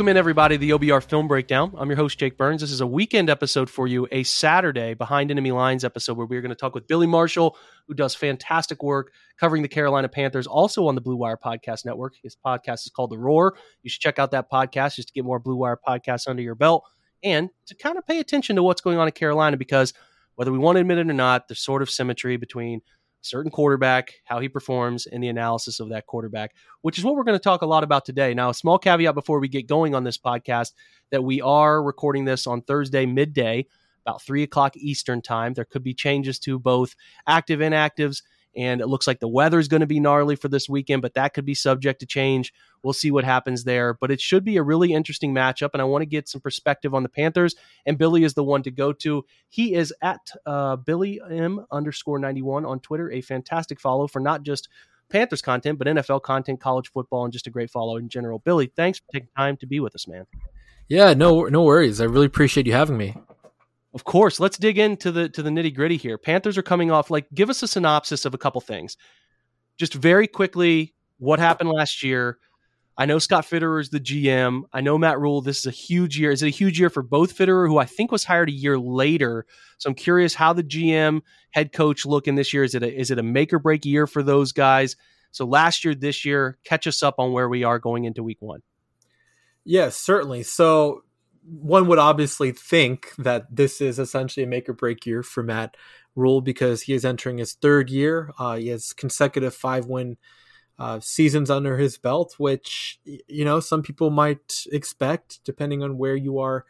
Welcome in, everybody, the OBR Film Breakdown. I'm your host, Jake Burns. This is a weekend episode for you, a Saturday Behind Enemy Lines episode where we're going to talk with Billy Marshall, who does fantastic work covering the Carolina Panthers, also on the Blue Wire Podcast Network. His podcast is called The Roar. You should check out that podcast just to get more Blue Wire podcasts under your belt and to kind of pay attention to what's going on in Carolina because whether we want to admit it or not, there's sort of symmetry between certain quarterback, how he performs, and the analysis of that quarterback, which is what we're going to talk a lot about today. Now, a small caveat before we get going on this podcast that we are recording this on Thursday midday, about three o'clock Eastern time. There could be changes to both active inactives and it looks like the weather is going to be gnarly for this weekend, but that could be subject to change. We'll see what happens there. But it should be a really interesting matchup, and I want to get some perspective on the Panthers. And Billy is the one to go to. He is at uh, Billy M underscore ninety one on Twitter, a fantastic follow for not just Panthers content, but NFL content, college football, and just a great follow in general. Billy, thanks for taking time to be with us, man. Yeah, no, no worries. I really appreciate you having me. Of course, let's dig into the to the nitty gritty here. Panthers are coming off. Like, give us a synopsis of a couple things. Just very quickly, what happened last year? I know Scott Fitterer is the GM. I know Matt Rhule. This is a huge year. Is it a huge year for both Fitterer, who I think was hired a year later? So I'm curious how the GM head coach looking this year. Is it a, is it a make or break year for those guys? So last year, this year, catch us up on where we are going into week one. Yes, certainly. So one would obviously think that this is essentially a make or break year for Matt Rhule because he is entering his third year. Uh, he has consecutive five win uh, seasons under his belt, which you know some people might expect, depending on where you are,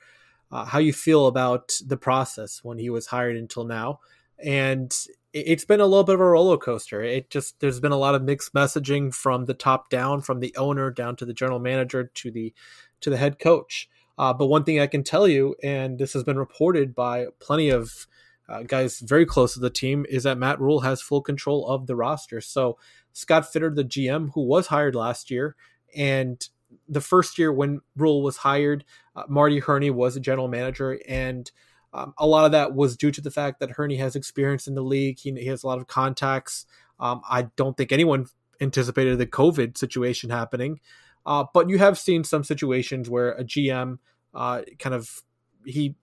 uh, how you feel about the process when he was hired until now. And it's been a little bit of a roller coaster. It just there's been a lot of mixed messaging from the top down, from the owner down to the general manager to the to the head coach. Uh, but one thing I can tell you, and this has been reported by plenty of uh, guys very close to the team, is that Matt Rhule has full control of the roster. So Scott Fitter, the GM, who was hired last year, and the first year when Rhule was hired, uh, Marty Hurney was a general manager, and um, a lot of that was due to the fact that Hurney has experience in the league. He, he has a lot of contacts. Um, I don't think anyone anticipated the COVID situation happening. Uh, but you have seen some situations where a GM uh, kind of he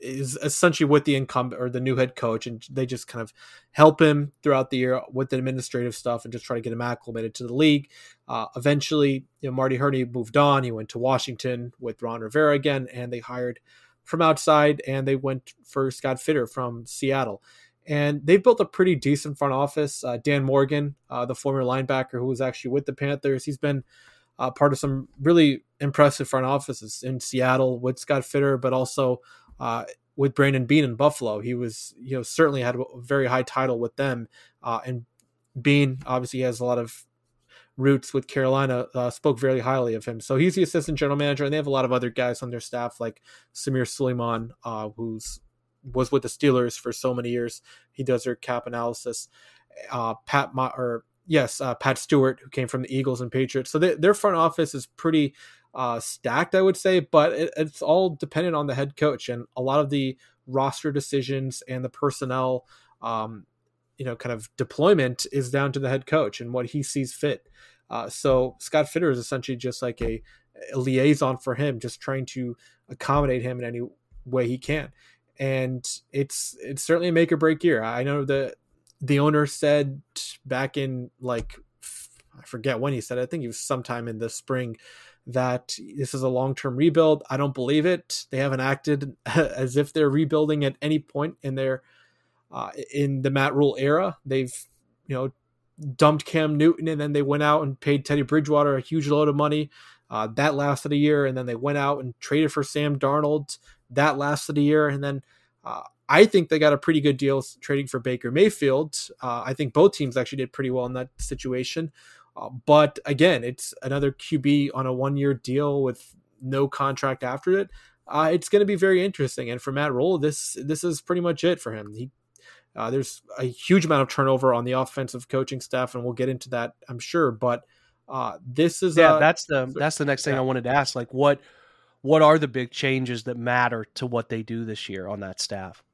is essentially with the incumbent or the new head coach, and they just kind of help him throughout the year with the administrative stuff and just try to get him acclimated to the league. Uh, eventually, you know, Marty Hurney moved on. He went to Washington with Ron Rivera again, and they hired from outside, and they went for Scott Fitter from Seattle. And they've built a pretty decent front office. Uh, Dan Morgan, uh, the former linebacker who was actually with the Panthers, he's been uh, part of some really impressive front offices in Seattle with Scott Fitter, but also uh, with Brandon Beane in Buffalo. He was, you know, certainly had a very high title with them. Uh, and Beane obviously has a lot of roots with Carolina, uh, spoke very highly of him. So he's the assistant general manager, and they have a lot of other guys on their staff like Samir Suleiman, uh, who's was with the Steelers for so many years. He does their cap analysis. Uh, Pat Ma- or yes, uh, Pat Stewart, who came from the Eagles and Patriots. So they, their front office is pretty uh, stacked, I would say, but it, it's all dependent on the head coach and a lot of the roster decisions and the personnel, um, you know, kind of deployment is down to the head coach and what he sees fit. Uh, so Scott Fitter is essentially just like a, a liaison for him, just trying to accommodate him in any way he can and it's it's certainly a make or break year. I know that the owner said back in like I forget when he said it. I think it was sometime in the spring that this is a long-term rebuild. I don't believe it. They haven't acted as if they're rebuilding at any point in their uh, in the Matt Rhule era. They've you know dumped Cam Newton and then they went out and paid Teddy Bridgewater a huge load of money. Uh, that lasted a year, and then they went out and traded for Sam Darnold. That lasted a year, and then uh, I think they got a pretty good deal trading for Baker Mayfield. Uh, I think both teams actually did pretty well in that situation. Uh, but again, it's another QB on a one year deal with no contract after it. Uh, it's going to be very interesting. And for Matt Rhule, this this is pretty much it for him. He uh, there's a huge amount of turnover on the offensive coaching staff, and we'll get into that, I'm sure. But uh, this is yeah, that's the that's the next thing yeah. I wanted to ask. Like, what what are the big changes that matter to what they do this year on that staff?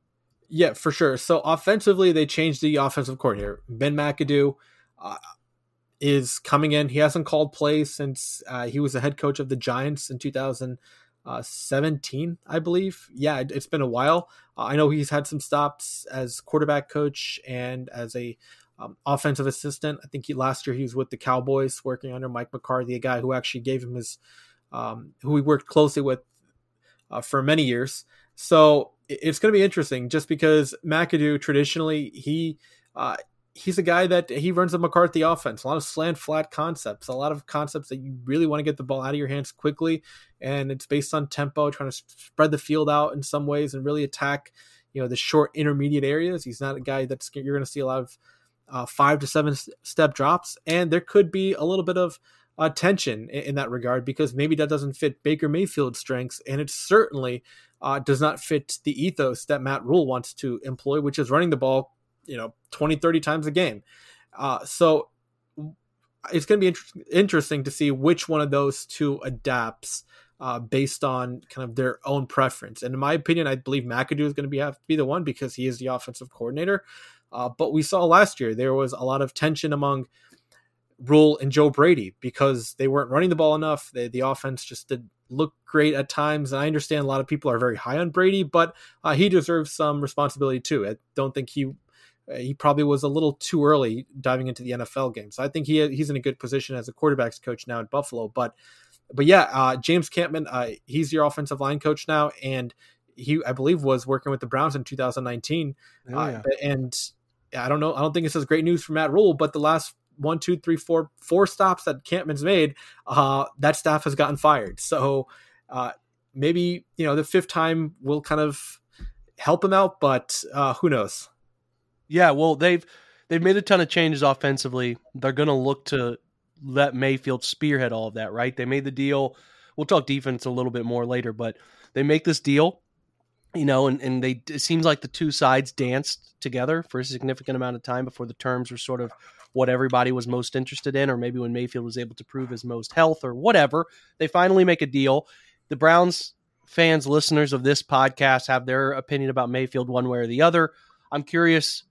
Yeah, for sure. So offensively, they changed the offensive coordinator, Ben McAdoo. Uh, is coming in. He hasn't called plays since uh, he was the head coach of the Giants in 2017, I believe. Yeah, it, has been a while. Uh, I know he's had some stops as quarterback coach and as a um, offensive assistant. I think he, last year he was with the Cowboys working under Mike McCarthy, a guy who actually gave him his, um, who he worked closely with uh, for many years. So it's going to be interesting just because McAdoo traditionally he uh, he's a guy that he runs a McCarthy offense, a lot of slant flat concepts, a lot of concepts that you really want to get the ball out of your hands quickly, and it's based on tempo, trying to spread the field out in some ways and really attack you know the short intermediate areas. He's not a guy that's you're going to see a lot of uh, five to seven step drops, and there could be a little bit of uh, tension in, in, that regard because maybe that doesn't fit Baker Mayfield's strengths, and it certainly uh, does not fit the ethos that Matt Rhule wants to employ, which is running the ball, you know, 20, 30 times a game. Uh, so it's going to be inter- interesting to see which one of those two adapts uh, based on kind of their own preference. And in my opinion, I believe McAdoo is going to be have to be the one because he is the offensive coordinator. Uh, but we saw last year there was a lot of tension among Rhule and Joe Brady because they weren't running the ball enough. They, the offense just did look great at times. And I understand a lot of people are very high on Brady, but uh, he deserves some responsibility too. I don't think he uh, he probably was a little too early diving into the NFL game. So I think he he's in a good position as a quarterbacks coach now at Buffalo. But but yeah, uh, James Campen, uh, he's your offensive line coach now, and he I believe was working with the Browns in 2019. Oh, uh, and I don't know. I don't think this is great news for Matt Rhule, but the last one, two, three, four, four stops that Campen's made, uh, that staff has gotten fired. So uh, maybe you know the fifth time will kind of help him out, but uh, who knows? Yeah, well they've they've made a ton of changes offensively. They're going to look to let Mayfield spearhead all of that, right? They made the deal. We'll talk defense a little bit more later, but they make this deal you know, and, and they it seems like the two sides danced together for a significant amount of time before the terms were sort of what everybody was most interested in, or maybe when Mayfield was able to prove his most health or whatever. They finally make a deal. The Browns fans, listeners of this podcast have their opinion about Mayfield one way or the other. I'm curious,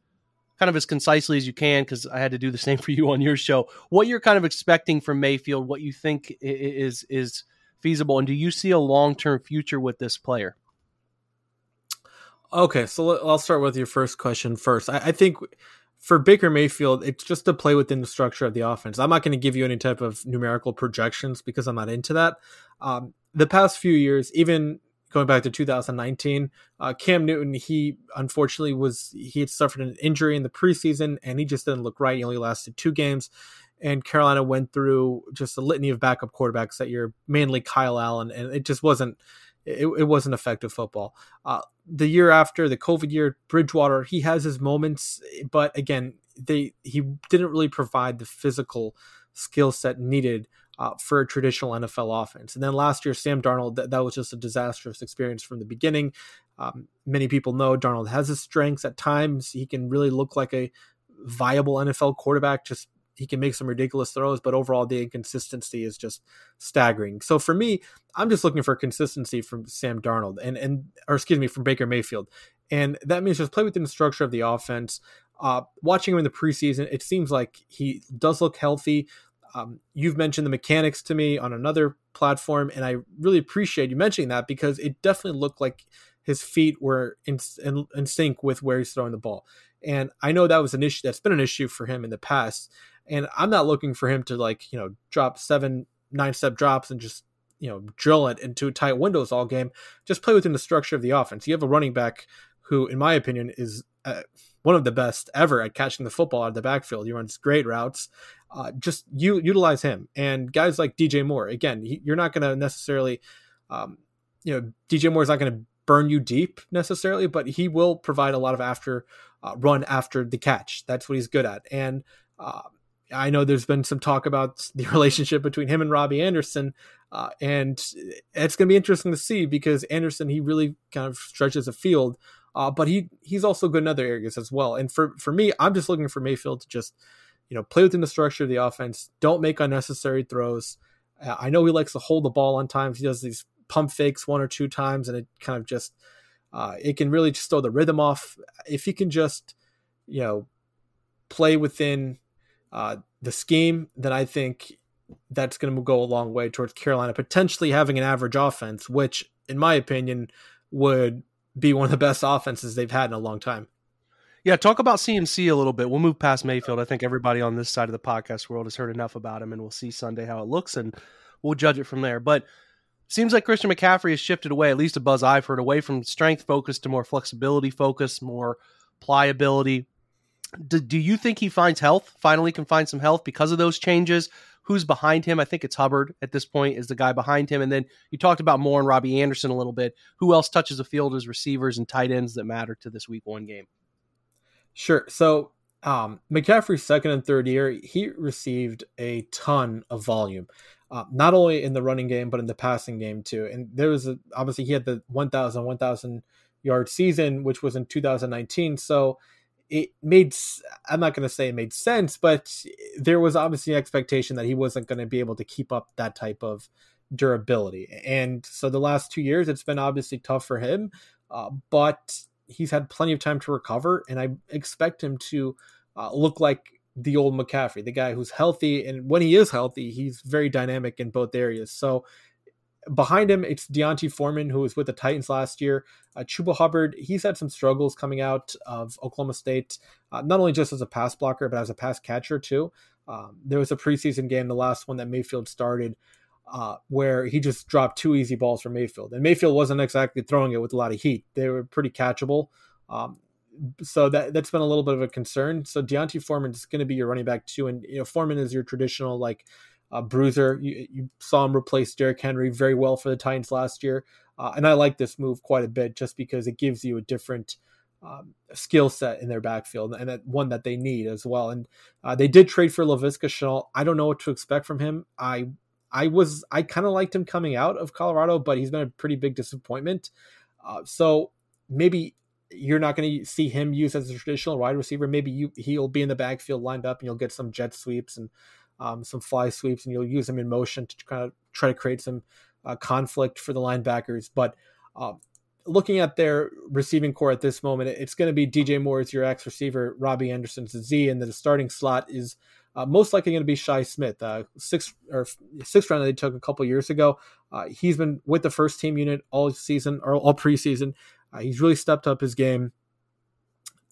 kind of as concisely as you can, because I had to do the same for you on your show, what you're kind of expecting from Mayfield, what you think is is feasible, and do you see a long term future with this player? Okay, so I'll start with your first question first. I, I think for Baker Mayfield, it's just to play within the structure of the offense. I'm not going to give you any type of numerical projections because I'm not into that. Um, the past few years, even going back to 2019, uh, Cam Newton, he unfortunately was he had suffered an injury in the preseason and he just didn't look right. He only lasted two games. And Carolina went through just a litany of backup quarterbacks that year, mainly Kyle Allen, and it just wasn't it, it wasn't effective football. Uh, the year after the COVID year, Bridgewater, he has his moments, but again, they he didn't really provide the physical skill set needed uh, for a traditional NFL offense. And then last year, Sam Darnold, that, that was just a disastrous experience from the beginning. Um, many people know Darnold has his strengths. At times, he can really look like a viable NFL quarterback just he can make some ridiculous throws, but overall the inconsistency is just staggering. So for me, I'm just looking for consistency from Sam Darnold and and or excuse me from Baker Mayfield, and that means just play within the structure of the offense. Uh, watching him in the preseason, it seems like he does look healthy. Um, you've mentioned the mechanics to me on another platform, and I really appreciate you mentioning that because it definitely looked like his feet were in, in, in sync with where he's throwing the ball. And I know that was an issue that's been an issue for him in the past. And I'm not looking for him to like, you know, drop seven, nine step drops and just, you know, drill it into tight windows all game. Just play within the structure of the offense. You have a running back who, in my opinion, is uh, one of the best ever at catching the football out of the backfield. He runs great routes. Uh, just you utilize him and guys like DJ Moore. Again, he, you're not going to necessarily, um, you know, DJ Moore is not going to burn you deep necessarily, but he will provide a lot of after uh, run after the catch. That's what he's good at. And uh, I know there's been some talk about the relationship between him and Robbie Anderson, uh, and it's going to be interesting to see because Anderson he really kind of stretches a field, uh, but he he's also good in other areas as well. And for for me, I'm just looking for Mayfield to just you know play within the structure of the offense, don't make unnecessary throws. Uh, I know he likes to hold the ball on times. He does these pump fakes one or two times, and it kind of just uh, it can really just throw the rhythm off. If he can just you know play within uh, the scheme, then I think that's going to go a long way towards Carolina potentially having an average offense, which, in my opinion, would be one of the best offenses they've had in a long time. Yeah, talk about CMC a little bit. We'll move past Mayfield. I think everybody on this side of the podcast world has heard enough about him, and we'll see Sunday how it looks, and we'll judge it from there. But seems like Christian McCaffrey has shifted away, at least a buzz I've heard, away from strength focus to more flexibility focus, more pliability. Do, do you think he finds health? Finally, can find some health because of those changes? Who's behind him? I think it's Hubbard at this point is the guy behind him. And then you talked about Moore and Robbie Anderson a little bit. Who else touches the field as receivers and tight ends that matter to this Week One game? Sure. So um, McCaffrey's second and third year, he received a ton of volume, uh, not only in the running game but in the passing game too. And there was a, obviously he had the 1,000 1,000 yard season, which was in 2019. So it made I'm not going to say it made sense, but there was obviously an expectation that he wasn't going to be able to keep up that type of durability. And so the last two years, it's been obviously tough for him, uh, but he's had plenty of time to recover, and I expect him to uh, look like the old McCaffrey, the guy who's healthy, and when he is healthy, he's very dynamic in both areas. So behind him, it's D'Onta Foreman, who was with the Titans last year. Uh, Chuba Hubbard, he's had some struggles coming out of Oklahoma State, uh, not only just as a pass blocker, but as a pass catcher, too. Um, there was a preseason game, the last one that Mayfield started, uh, where he just dropped two easy balls for Mayfield. And Mayfield wasn't exactly throwing it with a lot of heat, they were pretty catchable. Um, so that that's been a little bit of a concern. So D'Onta Foreman is going to be your running back too, and you know Foreman is your traditional like uh, bruiser. You, you, saw him replace Derrick Henry very well for the Titans last year. Uh, and I like this move quite a bit just because it gives you a different um, skill set in their backfield and that one that they need as well. And uh, they did trade for Laviska Shenault. I don't know what to expect from him. I I was I kind of liked him coming out of Colorado, but he's been a pretty big disappointment. Uh, so maybe you're not going to see him used as a traditional wide receiver. Maybe you, he'll be in the backfield lined up, and you'll get some jet sweeps and um, some fly sweeps, and you'll use them in motion to kind of try to create some uh, conflict for the linebackers. But uh, looking at their receiving core at this moment, it's going to be DJ Moore as your X receiver, Robbie Anderson's Z, and the starting slot is uh, most likely going to be Shi Smith, uh, six or sixth round that they took a couple years ago. Uh, he's been with the first team unit all season or all preseason. Uh, he's really stepped up his game.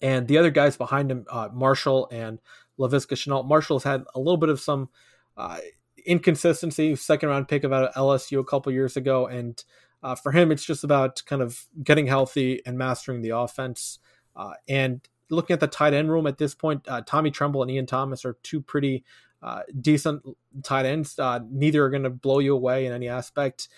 And the other guys behind him, uh, Marshall and Laviska Shenault. Marshall's had a little bit of some uh, inconsistency, second round pick about LSU a couple years ago. And uh, for him, it's just about kind of getting healthy and mastering the offense. Uh, and looking at the tight end room at this point, uh, Tommy Tremble and Ian Thomas are two pretty uh, decent tight ends. Uh, neither are going to blow you away in any aspect.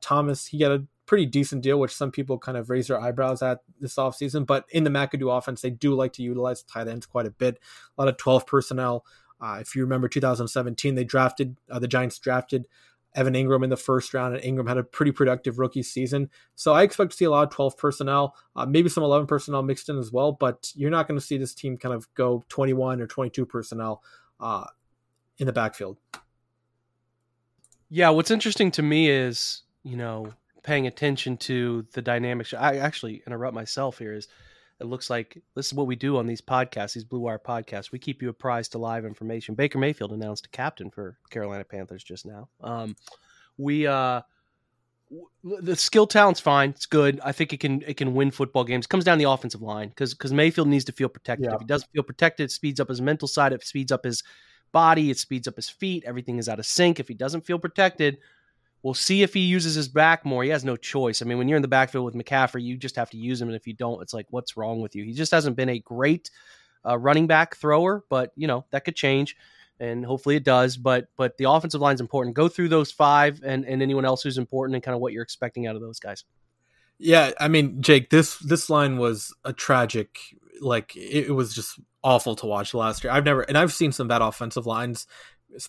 Thomas, he got a pretty decent deal, which some people kind of raise their eyebrows at this offseason. But in the McAdoo offense, they do like to utilize tight ends quite a bit. A lot of 12 personnel. Uh, if you remember 2017, they drafted, uh, the Giants drafted Evan Engram in the first round, and Engram had a pretty productive rookie season. So I expect to see a lot of 12 personnel, uh, maybe some 11 personnel mixed in as well, but you're not going to see this team kind of go 21 or 22 personnel uh, in the backfield. Yeah, what's interesting to me is, you know, paying attention to the dynamics. I actually interrupt myself here. Is it looks like this is what we do on these podcasts, these Blue Wire podcasts. We keep you apprised to live information. Baker Mayfield announced a captain for Carolina Panthers just now. Um, we uh, the skill talent's fine. It's good. I think it can it can win football games. It comes down the offensive line because because Mayfield needs to feel protected. Yeah. If he doesn't feel protected, it speeds up his mental side. It speeds up his body. It speeds up his feet. Everything is out of sync. If he doesn't feel protected, We'll see if he uses his back more. He has no choice. I mean, when you're in the backfield with McCaffrey, you just have to use him, and if you don't, it's like, what's wrong with you? He just hasn't been a great uh, running back thrower, but you know that could change, and hopefully it does. But but the offensive line is important. Go through those five, and and anyone else who's important, and kind of what you're expecting out of those guys. Yeah, I mean, Jake, this this line was a tragic. Like it, it was just awful to watch last year. I've never, and I've seen some bad offensive lines,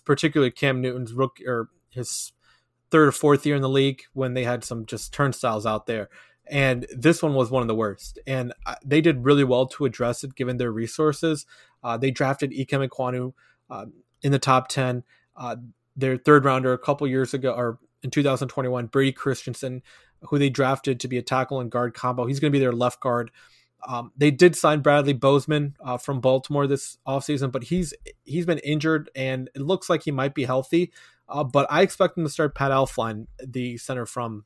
particularly Cam Newton's rookie or his third or fourth year in the league when they had some just turnstiles out there. And this one was one of the worst. And uh, they did really well to address it given their resources. Uh, they drafted Ikem Ekwonu uh, in the top 10. Uh, their third rounder a couple years ago, or in 2021, Brady Christensen, who they drafted to be a tackle and guard combo. He's going to be their left guard. Um, they did sign Bradley Bozeman uh, from Baltimore this offseason, but he's he's been injured and it looks like he might be healthy. Uh, but I expect him to start Pat Elflein, the center from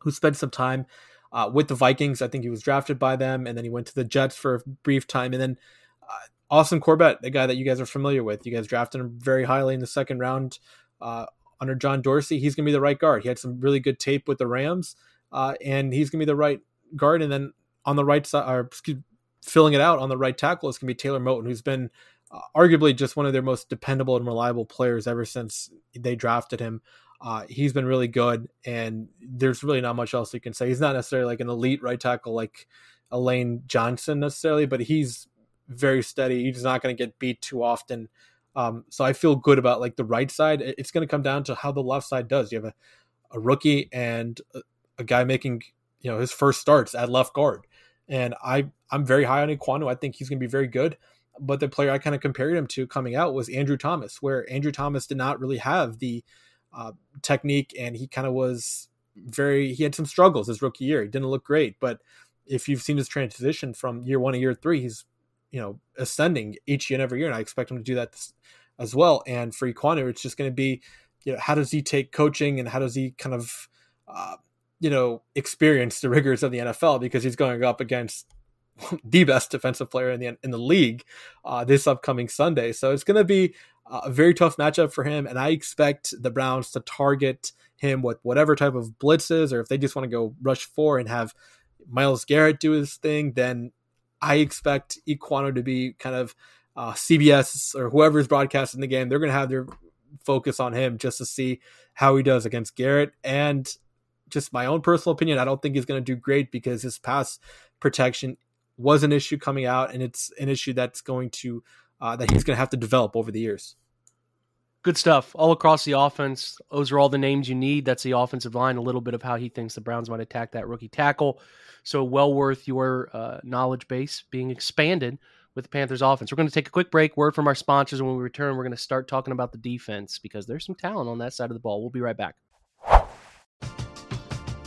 who spent some time uh, with the Vikings. I think he was drafted by them, and then he went to the Jets for a brief time, and then uh, Austin Corbett, the guy that you guys are familiar with. You guys drafted him very highly in the second round uh, under John Dorsey. He's going to be the right guard. He had some really good tape with the Rams, uh, and he's going to be the right guard. And then on the right side, or excuse, filling it out on the right tackle is going to be Taylor Moton, who's been arguably just one of their most dependable and reliable players ever since they drafted him. Uh, he's been really good, and there's really not much else you can say. He's not necessarily like an elite right tackle like Lane Johnson necessarily, but he's very steady. He's not going to get beat too often. Um, so I feel good about like the right side. It's going to come down to how the left side does. You have a, a rookie and a, a guy making you know his first starts at left guard, and I I'm very high on Ekwonu. I think he's going to be very good but the player I kind of compared him to coming out was Andrew Thomas, where Andrew Thomas did not really have the uh, technique and he kind of was very, he had some struggles his rookie year. He didn't look great, but if you've seen his transition from year one to year three, he's, you know, ascending each and every year. And I expect him to do that as well. And for Ekwonu, it's just going to be, you know, how does he take coaching and how does he kind of, uh, you know, experience the rigors of the NFL because he's going up against the best defensive player in the in the league uh, this upcoming Sunday. So it's going to be a very tough matchup for him, and I expect the Browns to target him with whatever type of blitzes, or if they just want to go rush four and have Myles Garrett do his thing, then I expect Ekwonu to be kind of uh, CBS or whoever's broadcasting the game. They're going to have their focus on him just to see how he does against Garrett. And just my own personal opinion, I don't think he's going to do great because his pass protection was an issue coming out, and it's an issue that's going to uh, that he's going to have to develop over the years. Good stuff all across the offense. Those are all the names you need. That's the offensive line. A little bit of how he thinks the Browns might attack that rookie tackle. So well worth your uh, knowledge base being expanded with the Panthers offense. We're going to take a quick break. Word from our sponsors, when we return, we're going to start talking about the defense because there's some talent on that side of the ball. We'll be right back.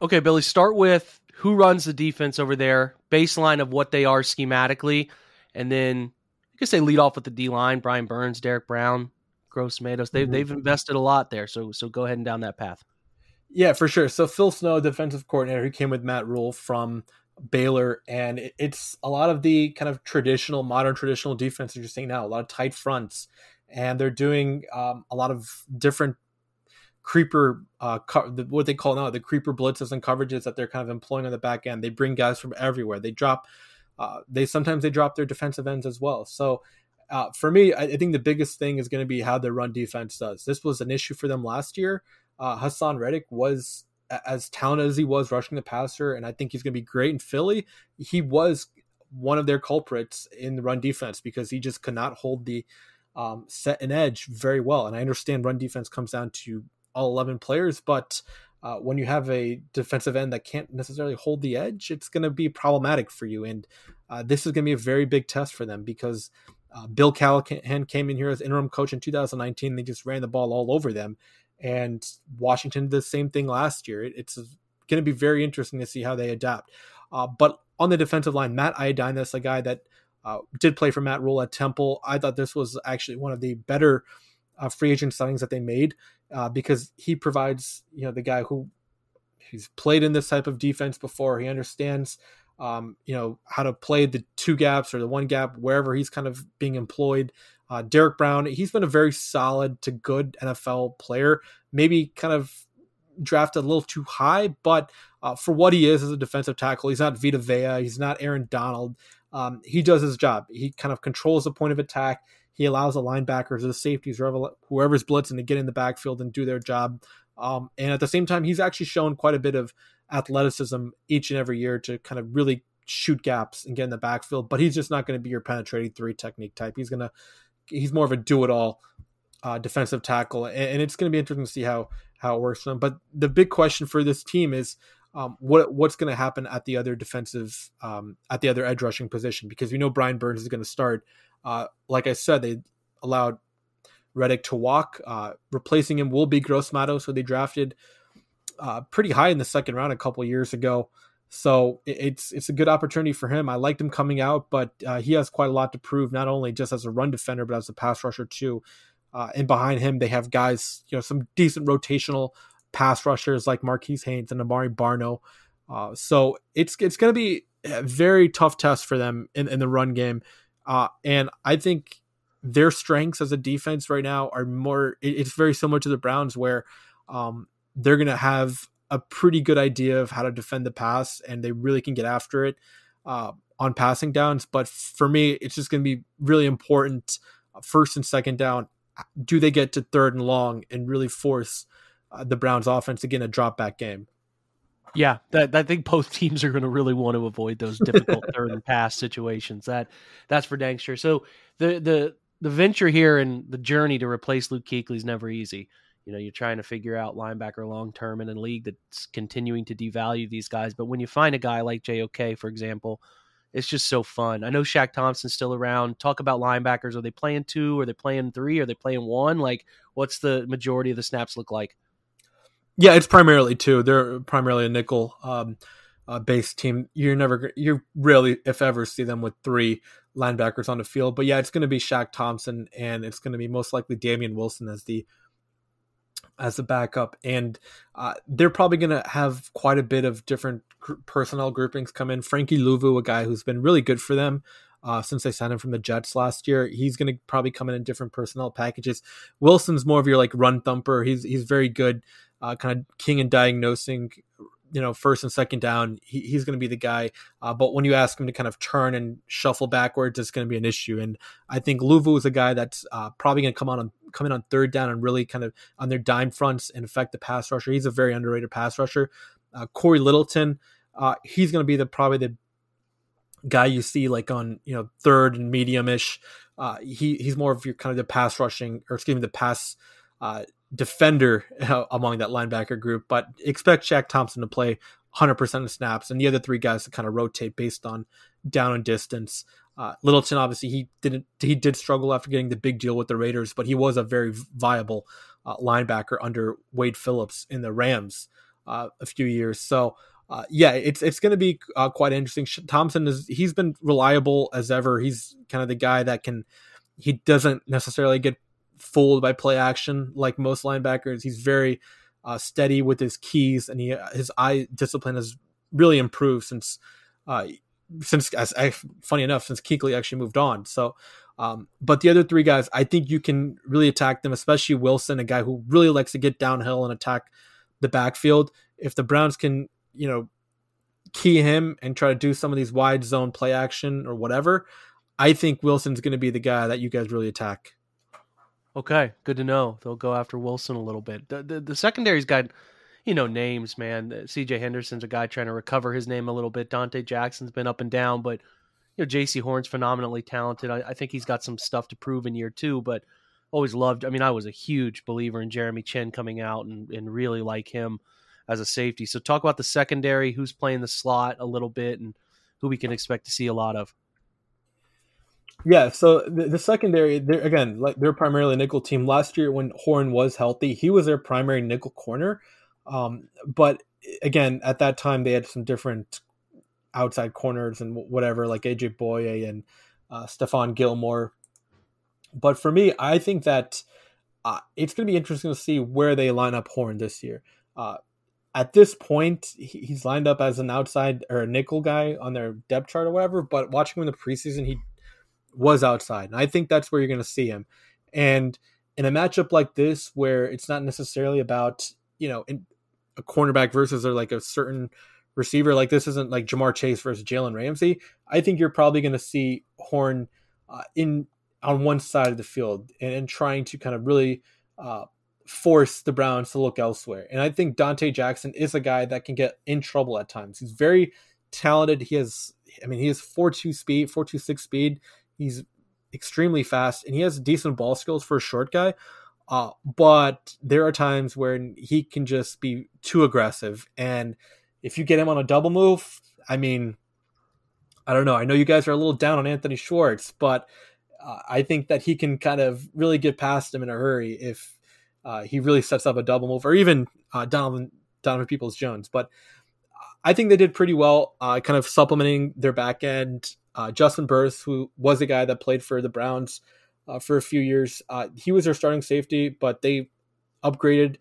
Okay, Billy, start with who runs the defense over there, baseline of what they are schematically, and then I guess they lead off with the D line, Brian Burns, Derrick Brown, Gross Matos. They've, mm-hmm. they've invested a lot there, so so go ahead and down that path. Yeah, for sure. So Phil Snow, defensive coordinator, who came with Matt Rhule from Baylor, and it's a lot of the kind of traditional, modern traditional defense that you're seeing now. A lot of tight fronts, and they're doing um, a lot of different creeper, uh, co- what they call now the creeper blitzes and coverages that they're kind of employing on the back end. They bring guys from everywhere. They drop, uh, they sometimes they drop their defensive ends as well. So. Uh, for me, I, I think the biggest thing is going to be how their run defense does. This was an issue for them last year. Uh, Haason Reddick was as talented as he was rushing the passer, and I think he's going to be great in Philly. He was one of their culprits in the run defense because he just could not hold the um, set and edge very well. And I understand run defense comes down to all 11 players, but uh, when you have a defensive end that can't necessarily hold the edge, it's going to be problematic for you. And uh, this is going to be a very big test for them because uh, Bill Callahan came in here as interim coach in 2019. They just ran the ball all over them and Washington did the same thing last year. It, it's going to be very interesting to see how they adapt. Uh, but on the defensive line, Matt Ioannidis, that's a guy that uh, did play for Matt Rhule at Temple. I thought this was actually one of the better uh, free agent signings that they made uh, because he provides, you know, the guy who he's played in this type of defense before. He understands, um, you know, how to play the two gaps or the one gap wherever he's kind of being employed. Uh, Derrick Brown, he's been a very solid to good NFL player. Maybe kind of drafted a little too high, but uh, for what he is as a defensive tackle, he's not Vita Vea, he's not Aaron Donald. Um, he does his job. He kind of controls the point of attack. He allows the linebackers, the safeties, whoever, whoever's blitzing to get in the backfield and do their job. Um, and at the same time, he's actually shown quite a bit of athleticism each and every year to kind of really shoot gaps and get in the backfield. But he's just not going to be your penetrating three technique type. He's going to he's more of a do it all uh, defensive tackle, and, and it's going to be interesting to see how how it works for him. But the big question for this team is um, what what's going to happen at the other defensive um, at the other edge rushing position because we know Brian Burns is going to start. Uh, like I said, they allowed Reddick to walk. Uh, replacing him will be Gross Matos, who they drafted uh, pretty high in the second round a couple years ago. So it's it's a good opportunity for him. I liked him coming out, but uh, he has quite a lot to prove, not only just as a run defender, but as a pass rusher too. Uh, and behind him, they have guys, you know, some decent rotational pass rushers like Marquis Haynes and Amari Barno. Uh, so it's it's going to be a very tough test for them in, in the run game. Uh, and I think their strengths as a defense right now are more. It's very similar to the Browns, where um, they're going to have a pretty good idea of how to defend the pass, and they really can get after it uh, on passing downs. But for me, it's just going to be really important uh, first and second down. Do they get to third and long and really force uh, the Browns offense again a drop back game? Yeah, that, I think both teams are going to really want to avoid those difficult third and pass situations. That that's for dang sure. So the the the venture here and the journey to replace Luke Kuechly is never easy. You know, you're trying to figure out linebacker long term in a league that's continuing to devalue these guys. But when you find a guy like JOK, for example, it's just so fun. I know Shaq Thompson's still around. Talk about linebackers. Are they playing two? Are they playing three? Are they playing one? Like, what's the majority of the snaps look like? Yeah, it's primarily two. They're primarily a nickel um, uh, based team. You're never, you rarely, if ever, see them with three linebackers on the field. But yeah, it's going to be Shaq Thompson, and it's going to be most likely Damian Wilson as the as a backup, and uh, they're probably going to have quite a bit of different gr- personnel groupings come in. Frankie Luvu, a guy who's been really good for them uh, since they signed him from the Jets last year, he's going to probably come in in different personnel packages. Wilson's more of your like run thumper. He's he's very good, uh, kind of king and diagnosing you know, first and second down, he, he's going to be the guy. Uh, but when you ask him to kind of turn and shuffle backwards, it's going to be an issue. And I think Luvu is a guy that's uh, probably going to come on, on come in on third down and really kind of on their dime fronts and affect the pass rusher. He's a very underrated pass rusher. Uh, Cory Littleton, uh, he's going to be the probably the guy you see like on you know third and medium ish. Uh, he he's more of your kind of the pass rushing or excuse me the pass uh, defender among that linebacker group, but expect Shaq Thompson to play 100% of snaps and the other three guys to kind of rotate based on down and distance. Uh, Littleton, obviously, he didn't he did struggle after getting the big deal with the Raiders, but he was a very viable uh, linebacker under Wade Phillips in the Rams uh, a few years. So. Uh, yeah, it's it's going to be uh, quite interesting. Thompson is he's been reliable as ever. He's kind of the guy that can he doesn't necessarily get fooled by play action like most linebackers. He's very uh, steady with his keys, and he his eye discipline has really improved since Uh, since as I, funny enough, since Kuechly actually moved on. So, um, but the other three guys, I think you can really attack them, especially Wilson, a guy who really likes to get downhill and attack the backfield. If the Browns can, you know, key him and try to do some of these wide zone play action or whatever, I think Wilson's going to be the guy that you guys really attack. Okay, good to know. They'll go after Wilson a little bit. The the, the secondary's got you know names, man. Uh, C.J. Henderson's a guy trying to recover his name a little bit. Donte Jackson's been up and down, but you know Jaycee Horn's phenomenally talented. I, I think he's got some stuff to prove in year two, but always loved. I mean, I was a huge believer in Jeremy Chinn coming out and, and really like him as a safety. So talk about the secondary, who's playing the slot a little bit, and who we can expect to see a lot of. Yeah, so the, the secondary, they're, again, like they're primarily a nickel team. Last year, when Horn was healthy, he was their primary nickel corner. Um, but again, at that time, they had some different outside corners and whatever, like AJ Bouye and uh, Stephon Gilmore. But for me, I think that uh, it's going to be interesting to see where they line up Horn this year. Uh, at this point, he's lined up as an outside or a nickel guy on their depth chart or whatever. But watching him in the preseason, he was outside, and I think that's where you're going to see him. And in a matchup like this, where it's not necessarily about you know a cornerback versus or like a certain receiver, like this isn't like Ja'Marr Chase versus Jalen Ramsey. I think you're probably going to see Horn uh, in on one side of the field and, and trying to kind of really uh, force the Browns to look elsewhere. And I think Donte Jackson is a guy that can get in trouble at times. He's very talented. He has, I mean, he has four two speed, four two six speed. He's extremely fast, and he has decent ball skills for a short guy. Uh, but there are times where he can just be too aggressive, and if you get him on a double move, I mean, I don't know. I know you guys are a little down on Anthony Schwartz, but uh, I think that he can kind of really get past him in a hurry if uh, he really sets up a double move, or even uh, Donovan Donovan Peoples Jones. But I think they did pretty well, uh, kind of supplementing their back end. Uh, Juston Burris, who was a guy that played for the Browns uh, for a few years, uh, he was their starting safety, but they upgraded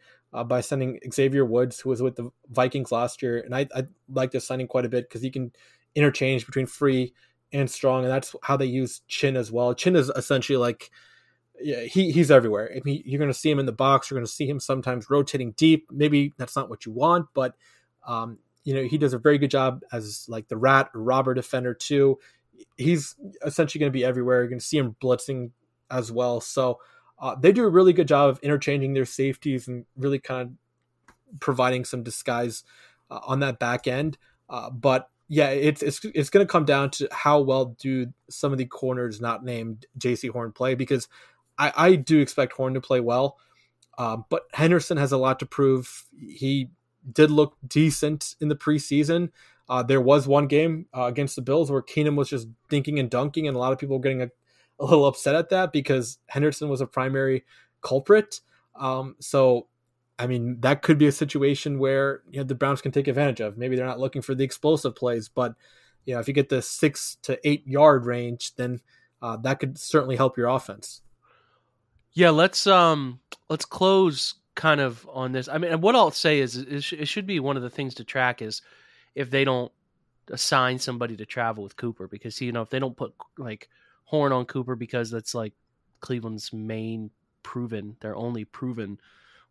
by sending Xavier Woods, who was with the Vikings last year, and I, I like this signing quite a bit because he can interchange between free and strong, and that's how they use Chinn as well. Chinn is essentially like yeah, he he's everywhere. I mean, you're going to see him in the box. You're going to see him sometimes rotating deep. Maybe that's not what you want, but um, you know he does a very good job as like the rat or robber defender too. He's essentially going to be everywhere. You're going to see him blitzing as well. So uh, they do a really good job of interchanging their safeties and really kind of providing some disguise uh, on that back end. Uh, but yeah, it's it's it's going to come down to how well do some of the corners not named Jaycee Horn play because I, I do expect Horn to play well, uh, but Henderson has a lot to prove. He did look decent in the preseason. Uh, there was one game uh, against the Bills where Keenum was just dinking and dunking, and a lot of people were getting a, a little upset at that because Henderson was a primary culprit. Um, so, I mean, that could be a situation where you know the Browns can take advantage of. Maybe they're not looking for the explosive plays, but you know, if you get the six to eight yard range, then uh, that could certainly help your offense. Yeah, let's um let's close kind of on this. I mean, what I'll say is it should be one of the things to track is if they don't assign somebody to travel with Cooper because you know if they don't put like Horn on Cooper because that's like Cleveland's main proven, their only proven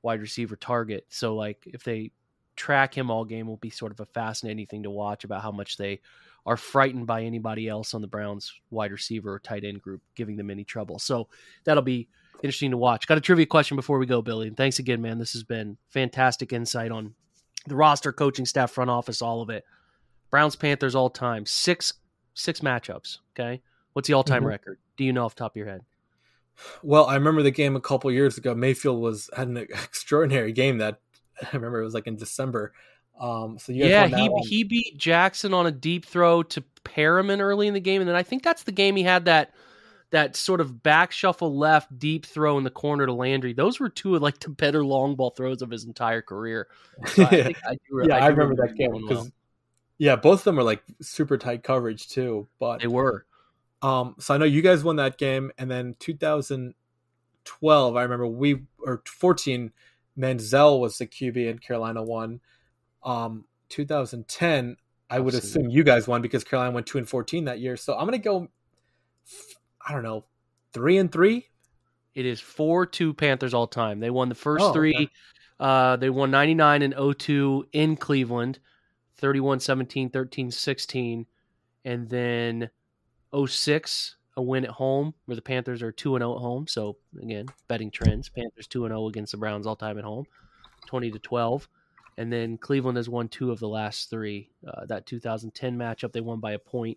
wide receiver target. So like if they track him all game will be sort of a fascinating thing to watch about how much they are frightened by anybody else on the Browns wide receiver or tight end group giving them any trouble. So that'll be interesting to watch. Got a trivia question before we go, Billy. And thanks again, man. This has been fantastic insight on the roster, coaching staff, front office, all of it. Browns Panthers all time six six matchups. Okay, what's the all time mm-hmm. record? Do you know off top of your head? Well, I remember the game a couple years ago. Mayfield was had an extraordinary game that I remember it was like in December. Um, so yeah, he one. he beat Jackson on a deep throw to Perriman early in the game, and then I think that's the game he had that that sort of back shuffle left deep throw in the corner to Landry. Those were two of like the better long ball throws of his entire career. So I, I, do, yeah, I, I remember, remember that game because well. yeah, both of them were like super tight coverage too. But they were. Um, so I know you guys won that game, and then 2012, I remember we or 14, Manziel was the QB and Carolina won. Um, 2010, I would assume you guys won because Carolina went two and fourteen that year. So I'm gonna go. I don't know, three and three. It is four two Panthers all time. They won the first Oh, three. okay. Uh, they won 99 and 02 in Cleveland, 31 17, 13 16. And then 06, a win at home where the Panthers are 2 and 0 at home. So, again, betting trends. Panthers 2 and 0 against the Browns all time at home, 20 to 12. And then Cleveland has won two of the last three. Uh, that 2010 matchup, they won by a point.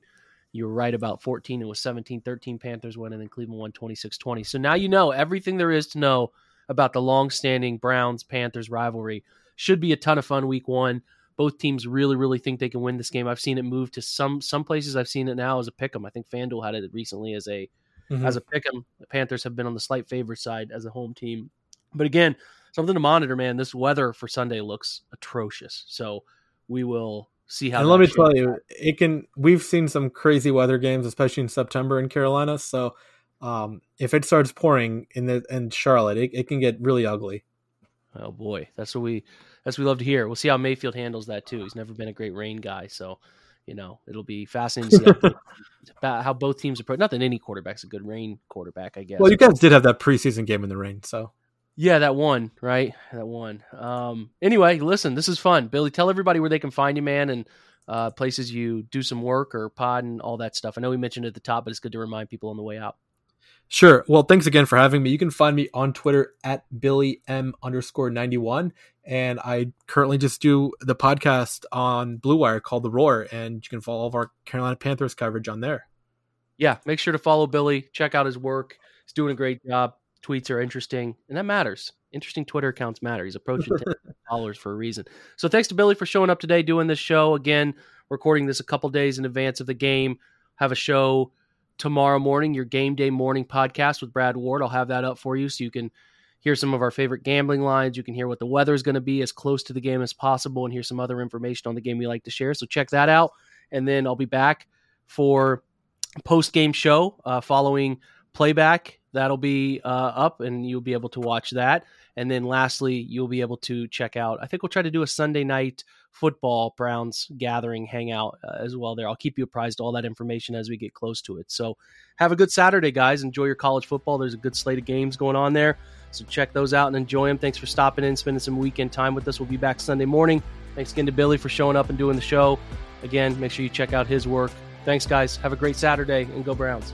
You were right about 14. It was 17 13 Panthers won, and then Cleveland won 26 20. So now you know everything there is to know about the long-standing Browns Panthers rivalry. Should be a ton of fun week one. Both teams really, really think they can win this game. I've seen it move to some some places. I've seen it now as a pick'em. I think FanDuel had it recently as a Mhm. as a pick'em. The Panthers have been on the slight favorite side as a home team. But again, something to monitor, man. This weather for Sunday looks atrocious. So we will see how. and let me tell up. you, it can. We've seen some crazy weather games, especially in September in Carolina. So, um, if it starts pouring in the in Charlotte, it, it can get really ugly. Oh boy, that's what we that's what we love to hear. We'll see how Mayfield handles that too. He's never been a great rain guy, so you know it'll be fascinating to see how, about how both teams approach. Not that any quarterback's a good rain quarterback, I guess. Well, you guys did have that preseason game in the rain, so yeah, that one, right? That one. Um, anyway, listen, this is fun. Billy, tell everybody where they can find you, man, and uh, places you do some work or pod and all that stuff. I know we mentioned it at the top, but it's good to remind people on the way out. Sure. Well, thanks again for having me. You can find me on Twitter at Billy M underscore ninety one, and I currently just do the podcast on Blue Wire called The Roar, and you can follow all of our Carolina Panthers coverage on there. yeah, make sure to follow Billy. Check out his work. He's doing a great job. Tweets are interesting, and that matters. Interesting Twitter accounts matter. He's approaching 10 followers for a reason. So thanks to Billy for showing up today, doing this show again. Recording this a couple days in advance of the game. Have a show tomorrow morning, your game day morning podcast with Brad Ward. I'll have that up for you so you can hear some of our favorite gambling lines. You can hear what the weather is going to be as close to the game as possible, and hear some other information on the game we like to share. So check that out, and then I'll be back for post game show uh, following playback. That'll be uh, up, and you'll be able to watch that. And then lastly, you'll be able to check out. I think we'll try to do a Sunday night football Browns gathering hangout uh, as well. There, I'll keep you apprised all that information as we get close to it. So, have a good Saturday, guys. Enjoy your college football. There's a good slate of games going on there, so check those out and enjoy them. Thanks for stopping in, spending some weekend time with us. We'll be back Sunday morning. Thanks again to Billy for showing up and doing the show. Again, make sure you check out his work. Thanks, guys. Have a great Saturday and go Browns.